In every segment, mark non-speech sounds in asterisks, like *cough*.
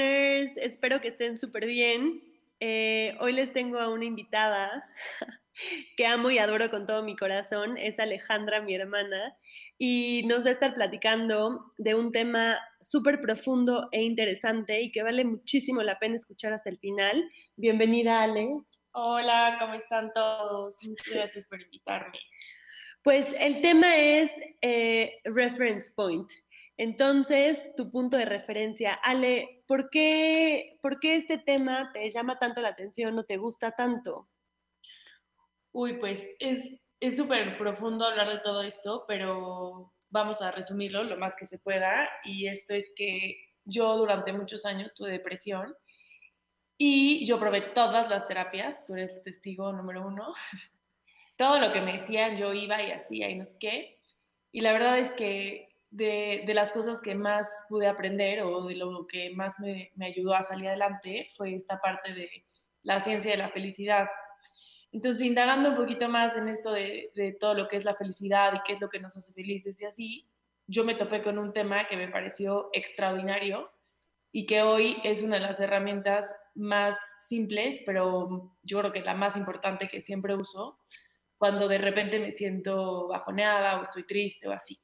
Espero que estén súper bien. Eh, hoy les tengo a una invitada *laughs* que amo y adoro con todo mi corazón. Es Alejandra, mi hermana, y nos va a estar platicando de un tema súper profundo e interesante y que vale muchísimo la pena escuchar hasta el final. Bienvenida, Ale. Hola, ¿cómo están todos? Muchas gracias por invitarme. Pues el tema es eh, reference point. Entonces, tu punto de referencia, Ale, ¿por qué, ¿por qué este tema te llama tanto la atención o te gusta tanto? Uy, pues es súper profundo hablar de todo esto, pero vamos a resumirlo lo más que se pueda. Y esto es que yo durante muchos años tuve depresión y yo probé todas las terapias, tú eres el testigo número uno. *laughs* Todo lo que me decían yo iba y hacía y no sé qué. Y la verdad es que de, las cosas que más pude aprender o de lo que más me, me, ayudó a salir adelante fue esta parte de la ciencia de la felicidad. Entonces, indagando un poquito más en esto de, de todo lo que es la felicidad y qué es lo que nos hace felices y así, yo me topé con un tema que me pareció extraordinario y que hoy es una de las herramientas más simples, pero yo creo que la más importante que siempre uso cuando de repente me siento bajoneada o estoy triste o así.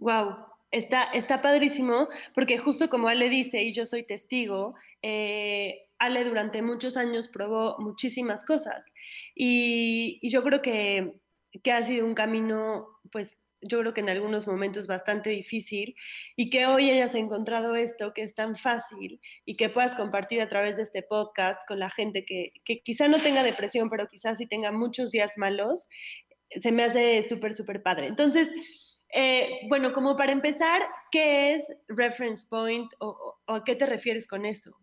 Wow, está, está padrísimo, porque justo como Ale dice, y yo soy testigo, eh, Ale durante muchos años probó muchísimas cosas. Y, yo creo que, que, ha sido un camino, pues yo creo que en algunos momentos bastante difícil, y que hoy hayas encontrado esto que es tan fácil y que puedas compartir a través de este podcast con la gente que, que quizá no tenga depresión, pero quizás sí tenga muchos días malos, se me hace súper, súper padre. Entonces, eh, bueno, como para empezar, ¿qué es reference point o, o, a qué te refieres con eso?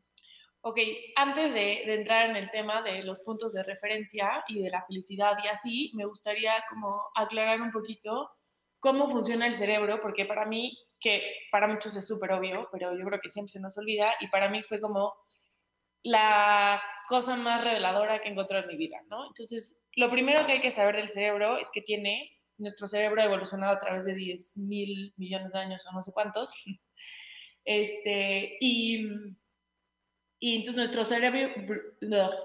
Ok, antes de, de, entrar en el tema de los puntos de referencia y de la felicidad y así, me gustaría como aclarar un poquito cómo funciona el cerebro, porque para mí, que para muchos es súper obvio, pero yo creo que siempre se nos olvida, y para mí fue como la cosa más reveladora que he encontrado en mi vida, ¿no? Entonces, lo primero que hay que saber del cerebro es que tiene nuestro cerebro ha evolucionado a través de 10 mil millones de años o no sé cuántos. *laughs* Este, y, y entonces nuestro cerebro,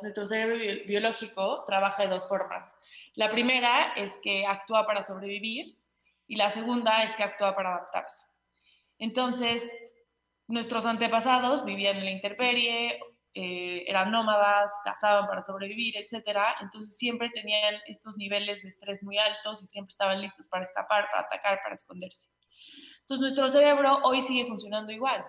nuestro cerebro biológico trabaja de dos formas. La primera es que actúa para sobrevivir y la segunda es que actúa para adaptarse. Entonces, nuestros antepasados vivían en la intemperie eh, eran nómadas, cazaban para sobrevivir, etcétera. Entonces siempre tenían estos niveles de estrés muy altos y siempre estaban listos para escapar, para atacar, para esconderse. Entonces nuestro cerebro hoy sigue funcionando igual.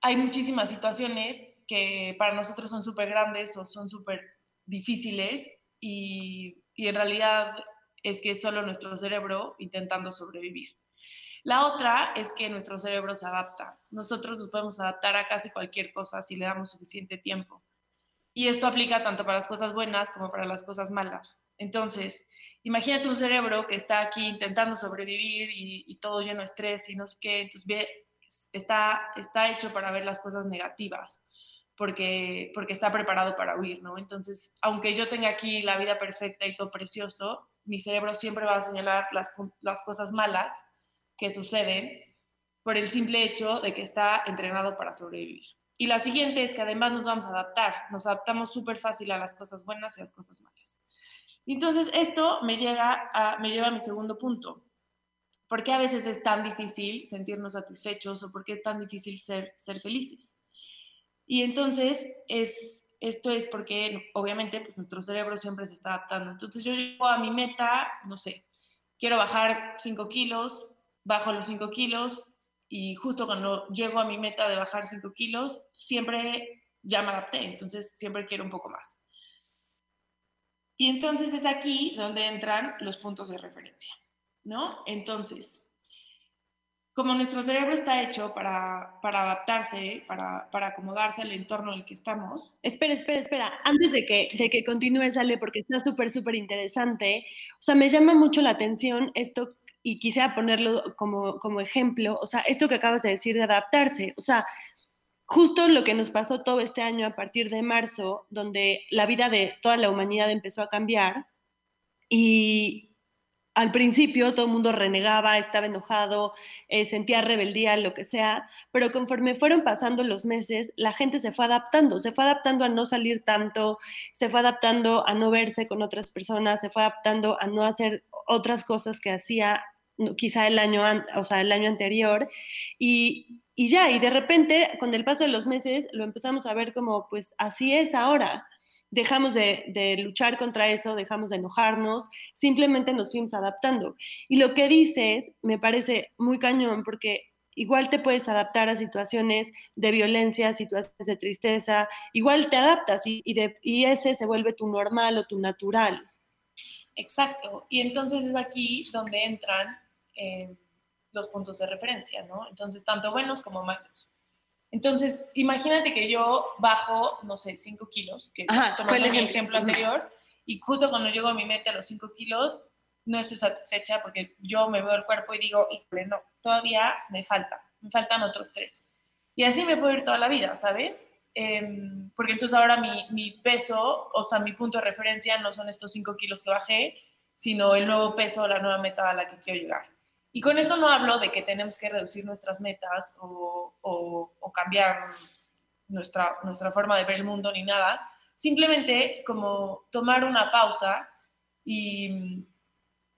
Hay muchísimas situaciones que para nosotros son súper grandes o son súper difíciles y, y en realidad es que es solo nuestro cerebro intentando sobrevivir. La otra es que nuestro cerebro se adapta. Nosotros nos podemos adaptar a casi cualquier cosa si le damos suficiente tiempo. Y esto aplica tanto para las cosas buenas como para las cosas malas. Entonces, imagínate un cerebro que está aquí intentando sobrevivir y, todo lleno de estrés y no sé qué. Entonces, está, está hecho para ver las cosas negativas porque, porque está preparado para huir, ¿no? Entonces, aunque yo tenga aquí la vida perfecta y todo precioso, mi cerebro siempre va a señalar las, las cosas malas que suceden por el simple hecho de que está entrenado para sobrevivir. Y la siguiente es que además nos vamos a adaptar, nos adaptamos súper fácil a las cosas buenas y a las cosas malas. Entonces, esto me, llega a, me lleva a mi segundo punto. ¿Por qué a veces es tan difícil sentirnos satisfechos o por qué es tan difícil ser, ser felices? Y entonces, es, esto es porque obviamente pues, nuestro cerebro siempre se está adaptando. Entonces, yo llego a mi meta, no sé, quiero bajar 5 kilos, bajo los 5 kilos y justo cuando llego a mi meta de bajar 5 kilos, siempre ya me adapté, entonces siempre quiero un poco más. Y entonces es aquí donde entran los puntos de referencia, ¿no? Entonces, como nuestro cerebro está hecho para, para adaptarse, para, para, acomodarse al entorno en el que estamos. Espera, espera, espera. Antes de que, de que continúes, Ale, porque está súper, súper interesante. O sea, me llama mucho la atención esto y quisiera ponerlo como, como ejemplo, o sea, esto que acabas de decir de adaptarse, o sea, justo lo que nos pasó todo este año a partir de marzo, donde la vida de toda la humanidad empezó a cambiar y, al principio todo el mundo renegaba, estaba enojado, eh, sentía rebeldía, lo que sea, pero conforme fueron pasando los meses, la gente se fue adaptando, se fue adaptando a no salir tanto, se fue adaptando a no verse con otras personas, se fue adaptando a no hacer otras cosas que hacía quizá el año, o sea, el año anterior, y, y ya, y de repente, con el paso de los meses, lo empezamos a ver como, pues así es ahora dejamos de, luchar contra eso, dejamos de enojarnos, simplemente nos fuimos adaptando. Y lo que dices me parece muy cañón porque igual te puedes adaptar a situaciones de violencia, situaciones de tristeza, igual te adaptas y, ese se vuelve tu normal o tu natural. Exacto. Y entonces es aquí donde entran eh, los puntos de referencia, ¿no? Entonces, tanto buenos como malos. Entonces, imagínate que yo bajo, no sé, 5 kilos, que tomé el ejemplo anterior, y justo cuando llego a mi meta, a los 5 kilos, no estoy satisfecha porque yo me veo el cuerpo y digo, híjole, no, todavía me falta, me faltan otros 3. Y así me puedo ir toda la vida, ¿sabes? Em, porque entonces ahora mi, mi, peso, o sea, mi punto de referencia no son estos 5 kilos que bajé, sino el nuevo peso, la nueva meta a la que quiero llegar. Y con esto no hablo de que tenemos que reducir nuestras metas o, o, cambiar nuestra, nuestra forma de ver el mundo ni nada, simplemente como tomar una pausa y,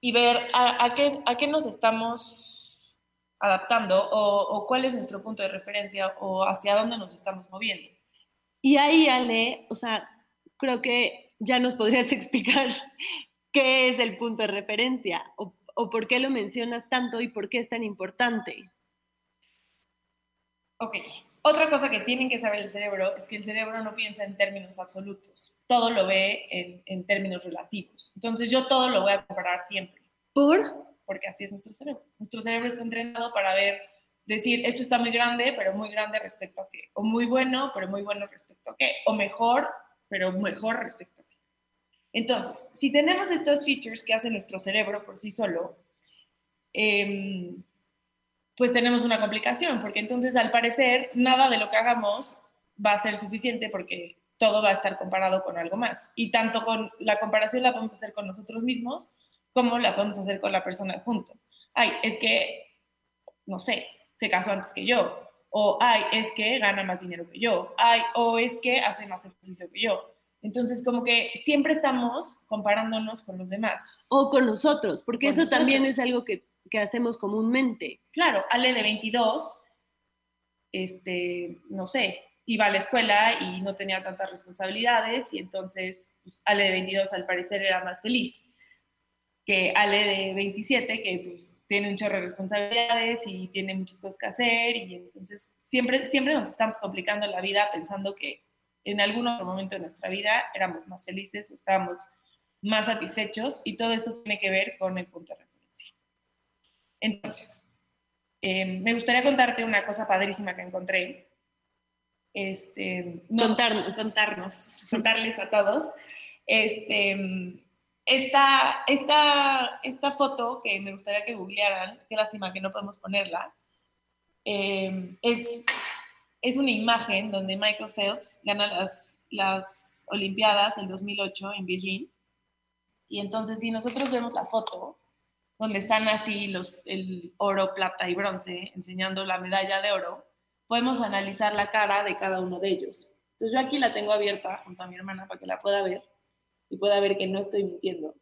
y ver a, qué, a, qué, nos estamos adaptando o, o, cuál es nuestro punto de referencia o hacia dónde nos estamos moviendo. Y ahí, Ale, o sea, creo que ya nos podrías *laughs* explicar qué es el punto de referencia o o por qué lo mencionas tanto y por qué es tan importante? Ok, otra cosa que tienen que saber el cerebro es que el cerebro no piensa en términos absolutos, todo lo ve en, términos relativos. Entonces yo todo lo voy a comparar siempre. ¿Por? Porque así es nuestro cerebro. Nuestro cerebro está entrenado para ver, decir, esto está muy grande, pero muy grande respecto a qué. O muy bueno, pero muy bueno respecto a qué. O mejor, pero mejor respecto a entonces, si tenemos estas features que hace nuestro cerebro por sí solo, em, pues tenemos una complicación, porque entonces al parecer nada de lo que hagamos va a ser suficiente porque todo va a estar comparado con algo más. Y tanto con la comparación la podemos hacer con nosotros mismos como la podemos hacer con la persona junto. Ay, es que, no sé, se casó antes que yo. O, ay, es que gana más dinero que yo. Ay, o es que hace más ejercicio que yo. Entonces, como que siempre estamos comparándonos con los demás. O con nosotros, porque eso también es algo que, hacemos comúnmente. Claro, Ale de 22, este, no sé, iba a la escuela y no tenía tantas responsabilidades y entonces pues, Ale de 22 al parecer era más feliz que Ale de 27 que pues tiene un chorro de responsabilidades y tiene muchas cosas que hacer y entonces siempre, siempre nos estamos complicando la vida pensando que en algún otro momento de nuestra vida éramos más felices, estábamos más satisfechos y todo esto tiene que ver con el punto de referencia. Entonces, em, me gustaría contarte una cosa padrísima que encontré. Este, contarnos. contarnos, contarles a todos. Este, esta, esta, esta foto que me gustaría que googlearan, qué lástima que no podemos ponerla, em, es es una imagen donde Michael Phelps gana las, las Olimpiadas en 2008 en Beijing. Y entonces si nosotros vemos la foto, donde están así los, el oro, plata y bronce, enseñando la medalla de oro, podemos analizar la cara de cada uno de ellos. Entonces yo aquí la tengo abierta junto a mi hermana para que la pueda ver y pueda ver que no estoy mintiendo.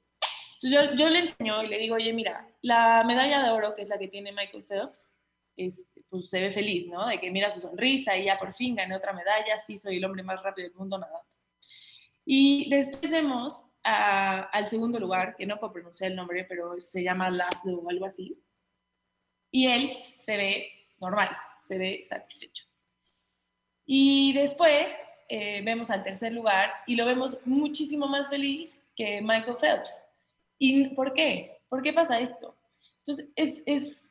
Entonces yo, yo le enseño y le digo, oye, mira, la medalla de oro, que es la que tiene Michael Phelps, pues se ve feliz, ¿no? De que mira su sonrisa y ya por fin gané otra medalla, sí soy el hombre más rápido del mundo nadando. Y después vemos al segundo lugar, que no puedo pronunciar el nombre, pero se llama Laszlo o algo así. Y él se ve normal, se ve satisfecho. Y después eh, vemos al tercer lugar y lo vemos muchísimo más feliz que Michael Phelps. ¿Y por qué? ¿Por qué pasa esto? Entonces, es, es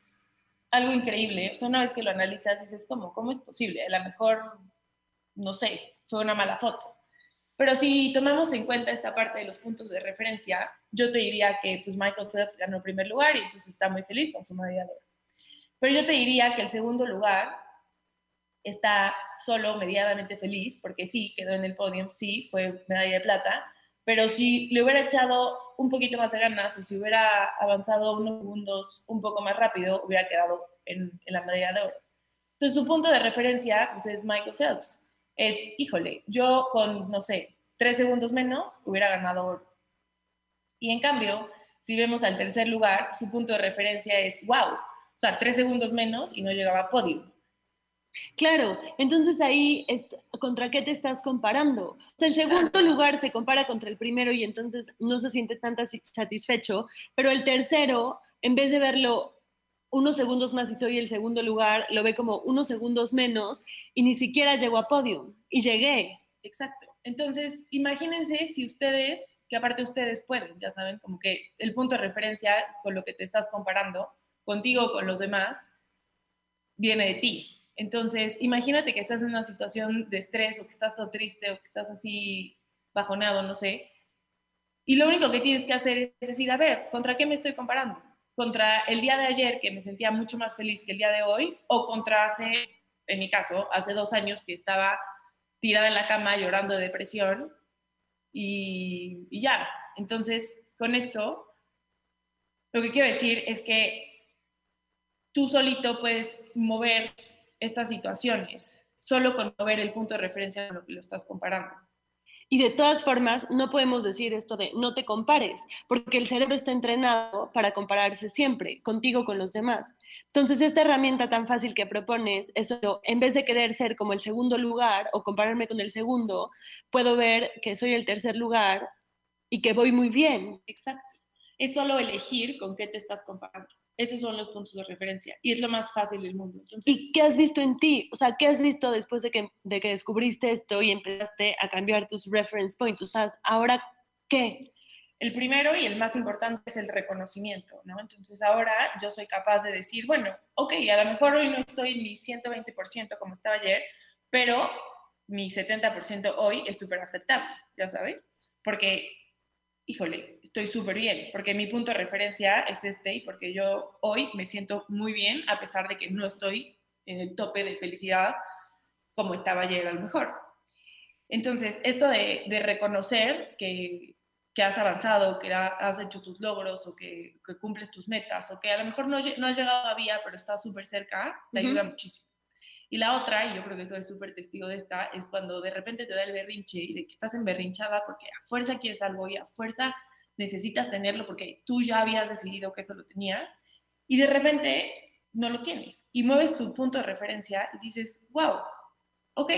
algo increíble. O sea, una vez que lo analizas, dices, ¿cómo? ¿Cómo es posible? A lo mejor, no sé, fue una mala foto. Pero si tomamos en cuenta esta parte de los puntos de referencia, yo te diría que pues, Michael Phelps ganó el primer lugar y entonces está muy feliz con su medalla de oro. Pero yo te diría que el segundo lugar está solo medianamente feliz, porque sí, quedó en el podio, sí, fue medalla de plata, pero si le hubiera echado un poquito más de ganas o si hubiera avanzado unos segundos un poco más rápido, hubiera quedado en, la medalla de oro. Entonces, su punto de referencia pues, es Michael Phelps. Es, híjole, yo con, no sé, tres segundos menos hubiera ganado oro. Y en cambio, si vemos al tercer lugar, su punto de referencia es, wow, o sea, tres segundos menos y no llegaba a podio. Claro, entonces ahí, ¿contra qué te estás comparando? El segundo lugar se compara contra el primero y entonces no se siente tan satisfecho, pero el tercero, en vez de verlo unos segundos más y soy el segundo lugar, lo ve como unos segundos menos y ni siquiera llegó a podio y llegué. Exacto. Entonces, imagínense si ustedes, que aparte ustedes pueden, ya saben, como que el punto de referencia con lo que te estás comparando, contigo o con los demás, viene de ti entonces, imagínate que estás en una situación de estrés o que estás todo triste o que estás así bajoneado, no sé. Y lo único que tienes que hacer es decir, a ver, ¿contra qué me estoy comparando? ¿Contra el día de ayer que me sentía mucho más feliz que el día de hoy? ¿O contra hace, en mi caso, hace dos años que estaba tirada en la cama llorando de depresión? Y, y ya. Entonces, con esto, lo que quiero decir es que tú solito puedes mover estas situaciones, solo con ver el punto de referencia con lo que lo estás comparando. Y de todas formas, no podemos decir esto de no te compares, porque el cerebro está entrenado para compararse siempre, contigo, con los demás. Entonces, esta herramienta tan fácil que propones, eso, en vez de querer ser como el segundo lugar o compararme con el segundo, puedo ver que soy el tercer lugar y que voy muy bien. Exacto. Es solo elegir con qué te estás comparando. Esos son los puntos de referencia y es lo más fácil del mundo. ¿Y qué has visto en ti? O sea, ¿qué has visto después de que, de que descubriste esto y empezaste a cambiar tus reference points? O sea, ahora, ¿qué? El primero y el más importante es el reconocimiento, ¿no? Entonces ahora yo soy capaz de decir, bueno, ok, a lo mejor hoy no estoy en mi 120% como estaba ayer, pero mi 70% hoy es súper aceptable, ya sabes, porque híjole, estoy súper bien, porque mi punto de referencia es este y porque yo hoy me siento muy bien a pesar de que no estoy en el tope de felicidad como estaba ayer a lo mejor. Entonces, esto de, reconocer que, que, has avanzado, que has hecho tus logros o que, cumples tus metas o que a lo mejor no, no has llegado todavía, pero estás súper cerca, te ayuda muchísimo. Y la otra, y yo creo que tú eres súper testigo de esta, es cuando de repente te da el berrinche y de que estás emberrinchada porque a fuerza quieres algo y a fuerza necesitas tenerlo porque tú ya habías decidido que eso lo tenías y de repente no lo tienes y mueves tu punto de referencia y dices, wow, ok,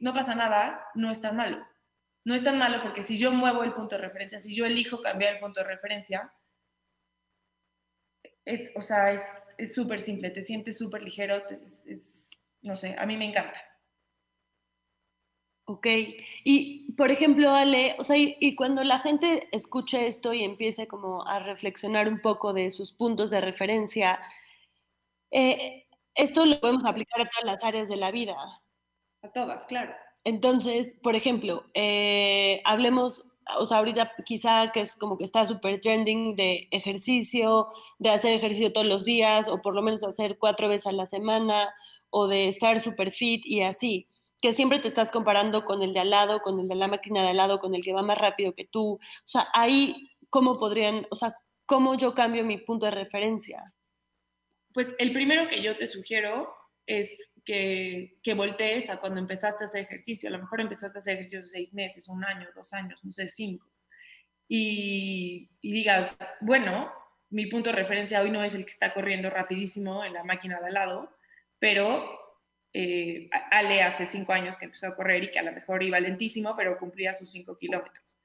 no pasa nada, no es tan malo. No es tan malo porque si yo muevo el punto de referencia, si yo elijo cambiar el punto de referencia, es, o sea, es súper simple, te sientes súper ligero, es no sé, a mí me encanta. Ok, y por ejemplo, Ale, o sea, y, cuando la gente escuche esto y empiece como a reflexionar un poco de sus puntos de referencia, eh, esto lo podemos aplicar a todas las áreas de la vida. A todas, claro. Entonces, por ejemplo, eh, hablemos, o sea, ahorita quizá que es como que está súper trending de ejercicio, de hacer ejercicio todos los días o por lo menos hacer cuatro veces a la semana o de estar super fit y así, que siempre te estás comparando con el de al lado, con el de la máquina de al lado, con el que va más rápido que tú. O sea, ahí, ¿cómo podrían, o sea, cómo yo cambio mi punto de referencia? Pues el primero que yo te sugiero es que, que voltees a cuando empezaste a hacer ejercicio. A lo mejor empezaste a hacer ejercicio seis meses, un año, dos años, no sé, cinco. Y, y digas, bueno, mi punto de referencia hoy no es el que está corriendo rapidísimo en la máquina de al lado, pero eh, Ale hace cinco años que empezó a correr y que a lo mejor iba lentísimo, pero cumplía sus cinco kilómetros.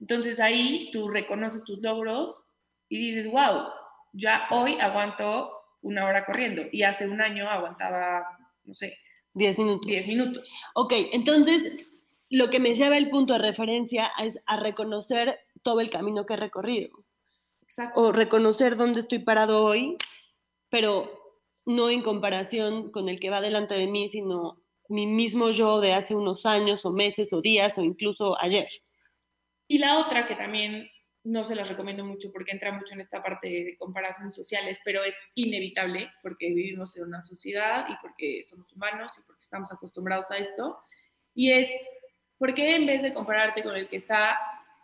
Entonces ahí tú reconoces tus logros y dices, wow, ya hoy aguanto una hora corriendo y hace un año aguantaba, no sé, diez minutos. Diez minutos. Ok, entonces lo que me lleva el punto de referencia es a reconocer todo el camino que he recorrido. Exacto. O reconocer dónde estoy parado hoy, pero no en comparación con el que va delante de mí, sino mi mismo yo de hace unos años o meses o días o incluso ayer. Y la otra que también no se las recomiendo mucho porque entra mucho en esta parte de comparaciones sociales, pero es inevitable porque vivimos en una sociedad y porque somos humanos y porque estamos acostumbrados a esto. Y es, ¿por qué en vez de compararte con el que está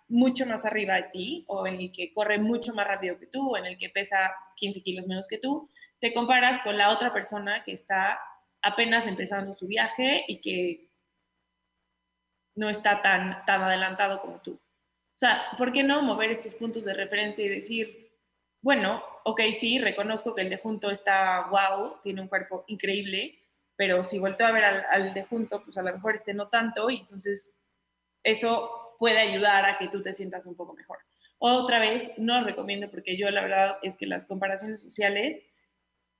mucho más arriba de ti o en el que corre mucho más rápido que tú o en el que pesa 15 kilos menos que tú, te comparas con la otra persona que está apenas empezando su viaje y que no está tan, tan adelantado como tú. Sea, ¿por qué no mover estos puntos de referencia y decir, bueno, ok, sí, reconozco que el de junto está wow, tiene un cuerpo increíble, pero si vuelto a ver al, de junto, pues a lo mejor este no tanto, y entonces eso puede ayudar a que tú te sientas un poco mejor. Otra vez, no recomiendo porque yo la verdad es que las comparaciones sociales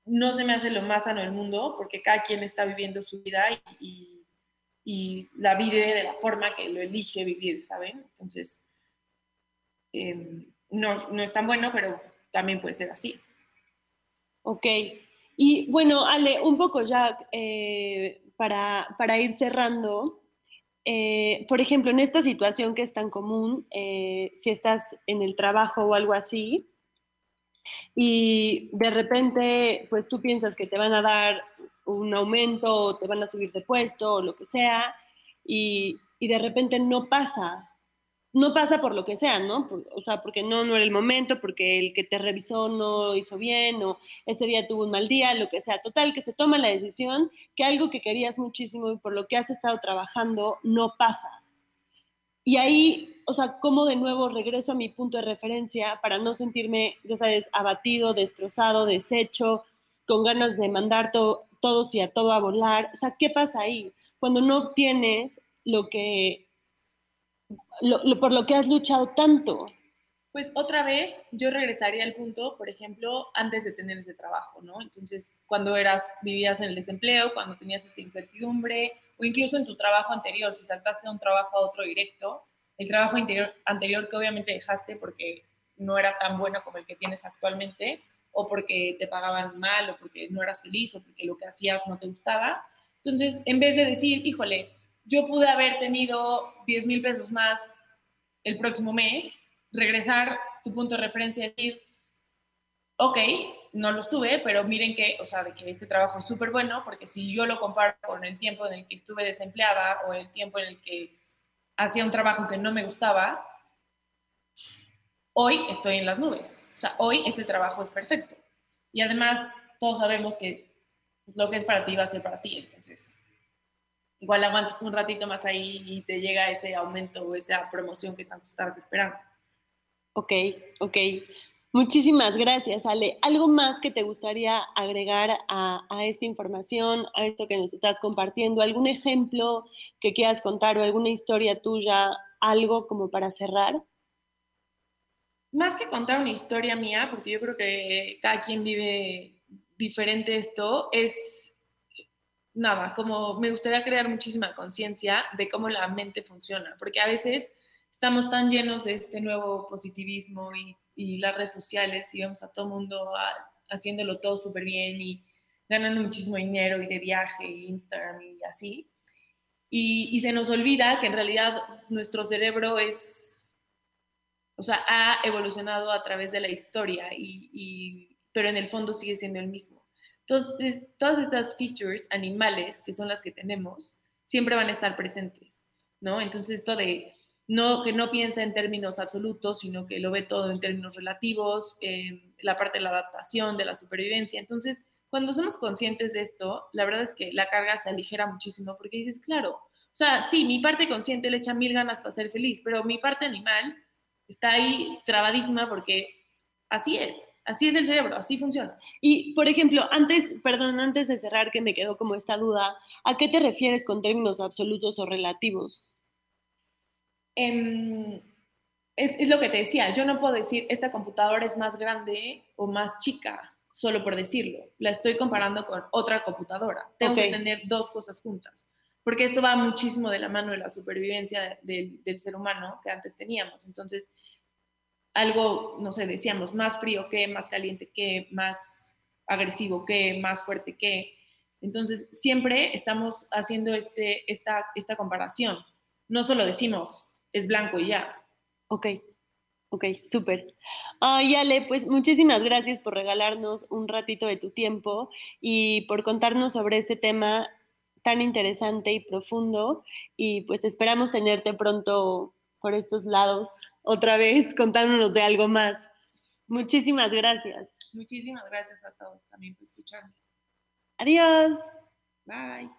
no se me hace lo más sano del mundo porque cada quien está viviendo su vida y, la vive de la forma que lo elige vivir, ¿saben? Entonces, em, no, no es tan bueno, pero también puede ser así. Ok. Y bueno, Ale, un poco ya eh, para, para, ir cerrando, eh, por ejemplo, en esta situación que es tan común, eh, si estás en el trabajo o algo así, y de repente, pues tú piensas que te van a dar un aumento te van a subir de puesto o lo que sea, y, y de repente no pasa, no pasa por lo que sea, ¿no? o sea, porque no, no era el momento, porque el que te revisó no lo hizo bien, o ese día tuvo un mal día, lo que sea. Total, que se toma la decisión que algo que querías muchísimo y por lo que has estado trabajando no pasa. Y ahí, o sea, como de nuevo regreso a mi punto de referencia para no sentirme, ya sabes, abatido, destrozado, deshecho, con ganas de mandar todos y a todo a volar. O sea, ¿qué pasa ahí? Cuando no obtienes lo que por lo que has luchado tanto? Pues otra vez yo regresaría al punto, por ejemplo, antes de tener ese trabajo, ¿no? Entonces, cuando eras, vivías en el desempleo, cuando tenías esta incertidumbre, o incluso en tu trabajo anterior, si saltaste de un trabajo a otro directo, el trabajo anterior, anterior que obviamente dejaste porque no era tan bueno como el que tienes actualmente, o porque te pagaban mal, o porque no eras feliz, o porque lo que hacías no te gustaba. Entonces, en vez de decir, híjole, yo pude haber tenido 10 mil pesos más el próximo mes, regresar tu punto de referencia y decir, ok, no los tuve, pero miren que, o sea, de que este trabajo es súper bueno, porque si yo lo comparo con el tiempo en el que estuve desempleada o el tiempo en el que hacía un trabajo que no me gustaba, hoy estoy en las nubes. O sea, hoy este trabajo es perfecto. Y además, todos sabemos que lo que es para ti va a ser para ti. Entonces, igual aguantas un ratito más ahí y te llega ese aumento o esa promoción que tanto estabas esperando. Ok, ok. Muchísimas gracias, Ale. ¿Algo más que te gustaría agregar a, a, esta información, a esto que nos estás compartiendo? ¿Algún ejemplo que quieras contar o alguna historia tuya, algo como para cerrar? Más que contar una historia mía, porque yo creo que cada quien vive diferente esto, es nada, como me gustaría crear muchísima conciencia de cómo la mente funciona, porque a veces estamos tan llenos de este nuevo positivismo y, las redes sociales y vemos a todo mundo haciéndolo todo súper bien y ganando muchísimo dinero y de viaje y Instagram y así. Y, se nos olvida que en realidad nuestro cerebro es, o sea, ha evolucionado a través de la historia, y, pero en el fondo sigue siendo el mismo. Entonces, todas estas features animales, que son las que tenemos, siempre van a estar presentes, ¿no? Entonces, esto de no, que no piensa en términos absolutos, sino que lo ve todo en términos relativos, la parte de la adaptación, de la supervivencia. Entonces, cuando somos conscientes de esto, la verdad es que la carga se aligera muchísimo porque dices, claro, o sea, sí, mi parte consciente le echa mil ganas para ser feliz, pero mi parte animal está ahí trabadísima porque así es, Así es el cerebro, así funciona. Y, por ejemplo, antes, perdón, antes de cerrar, que me quedó como esta duda, ¿a qué te refieres con términos absolutos o relativos? Em, es, lo que te decía, yo no puedo decir esta computadora es más grande o más chica, solo por decirlo. La estoy comparando con otra computadora. Tengo que tener dos cosas juntas, porque esto va muchísimo de la mano de la supervivencia del ser humano que antes teníamos. Entonces, algo, no sé, decíamos, más frío que, más caliente que, más agresivo que, más fuerte que. Entonces, siempre estamos haciendo este, esta, esta comparación. No solo decimos, es blanco y ya. Ok, ok, súper. Ay, Ale, pues muchísimas gracias por regalarnos un ratito de tu tiempo y por contarnos sobre este tema tan interesante y profundo. Y pues esperamos tenerte pronto por estos lados otra vez *laughs* contándonos de algo más. Muchísimas gracias. Muchísimas gracias a todos también por escucharme. Adiós. Bye.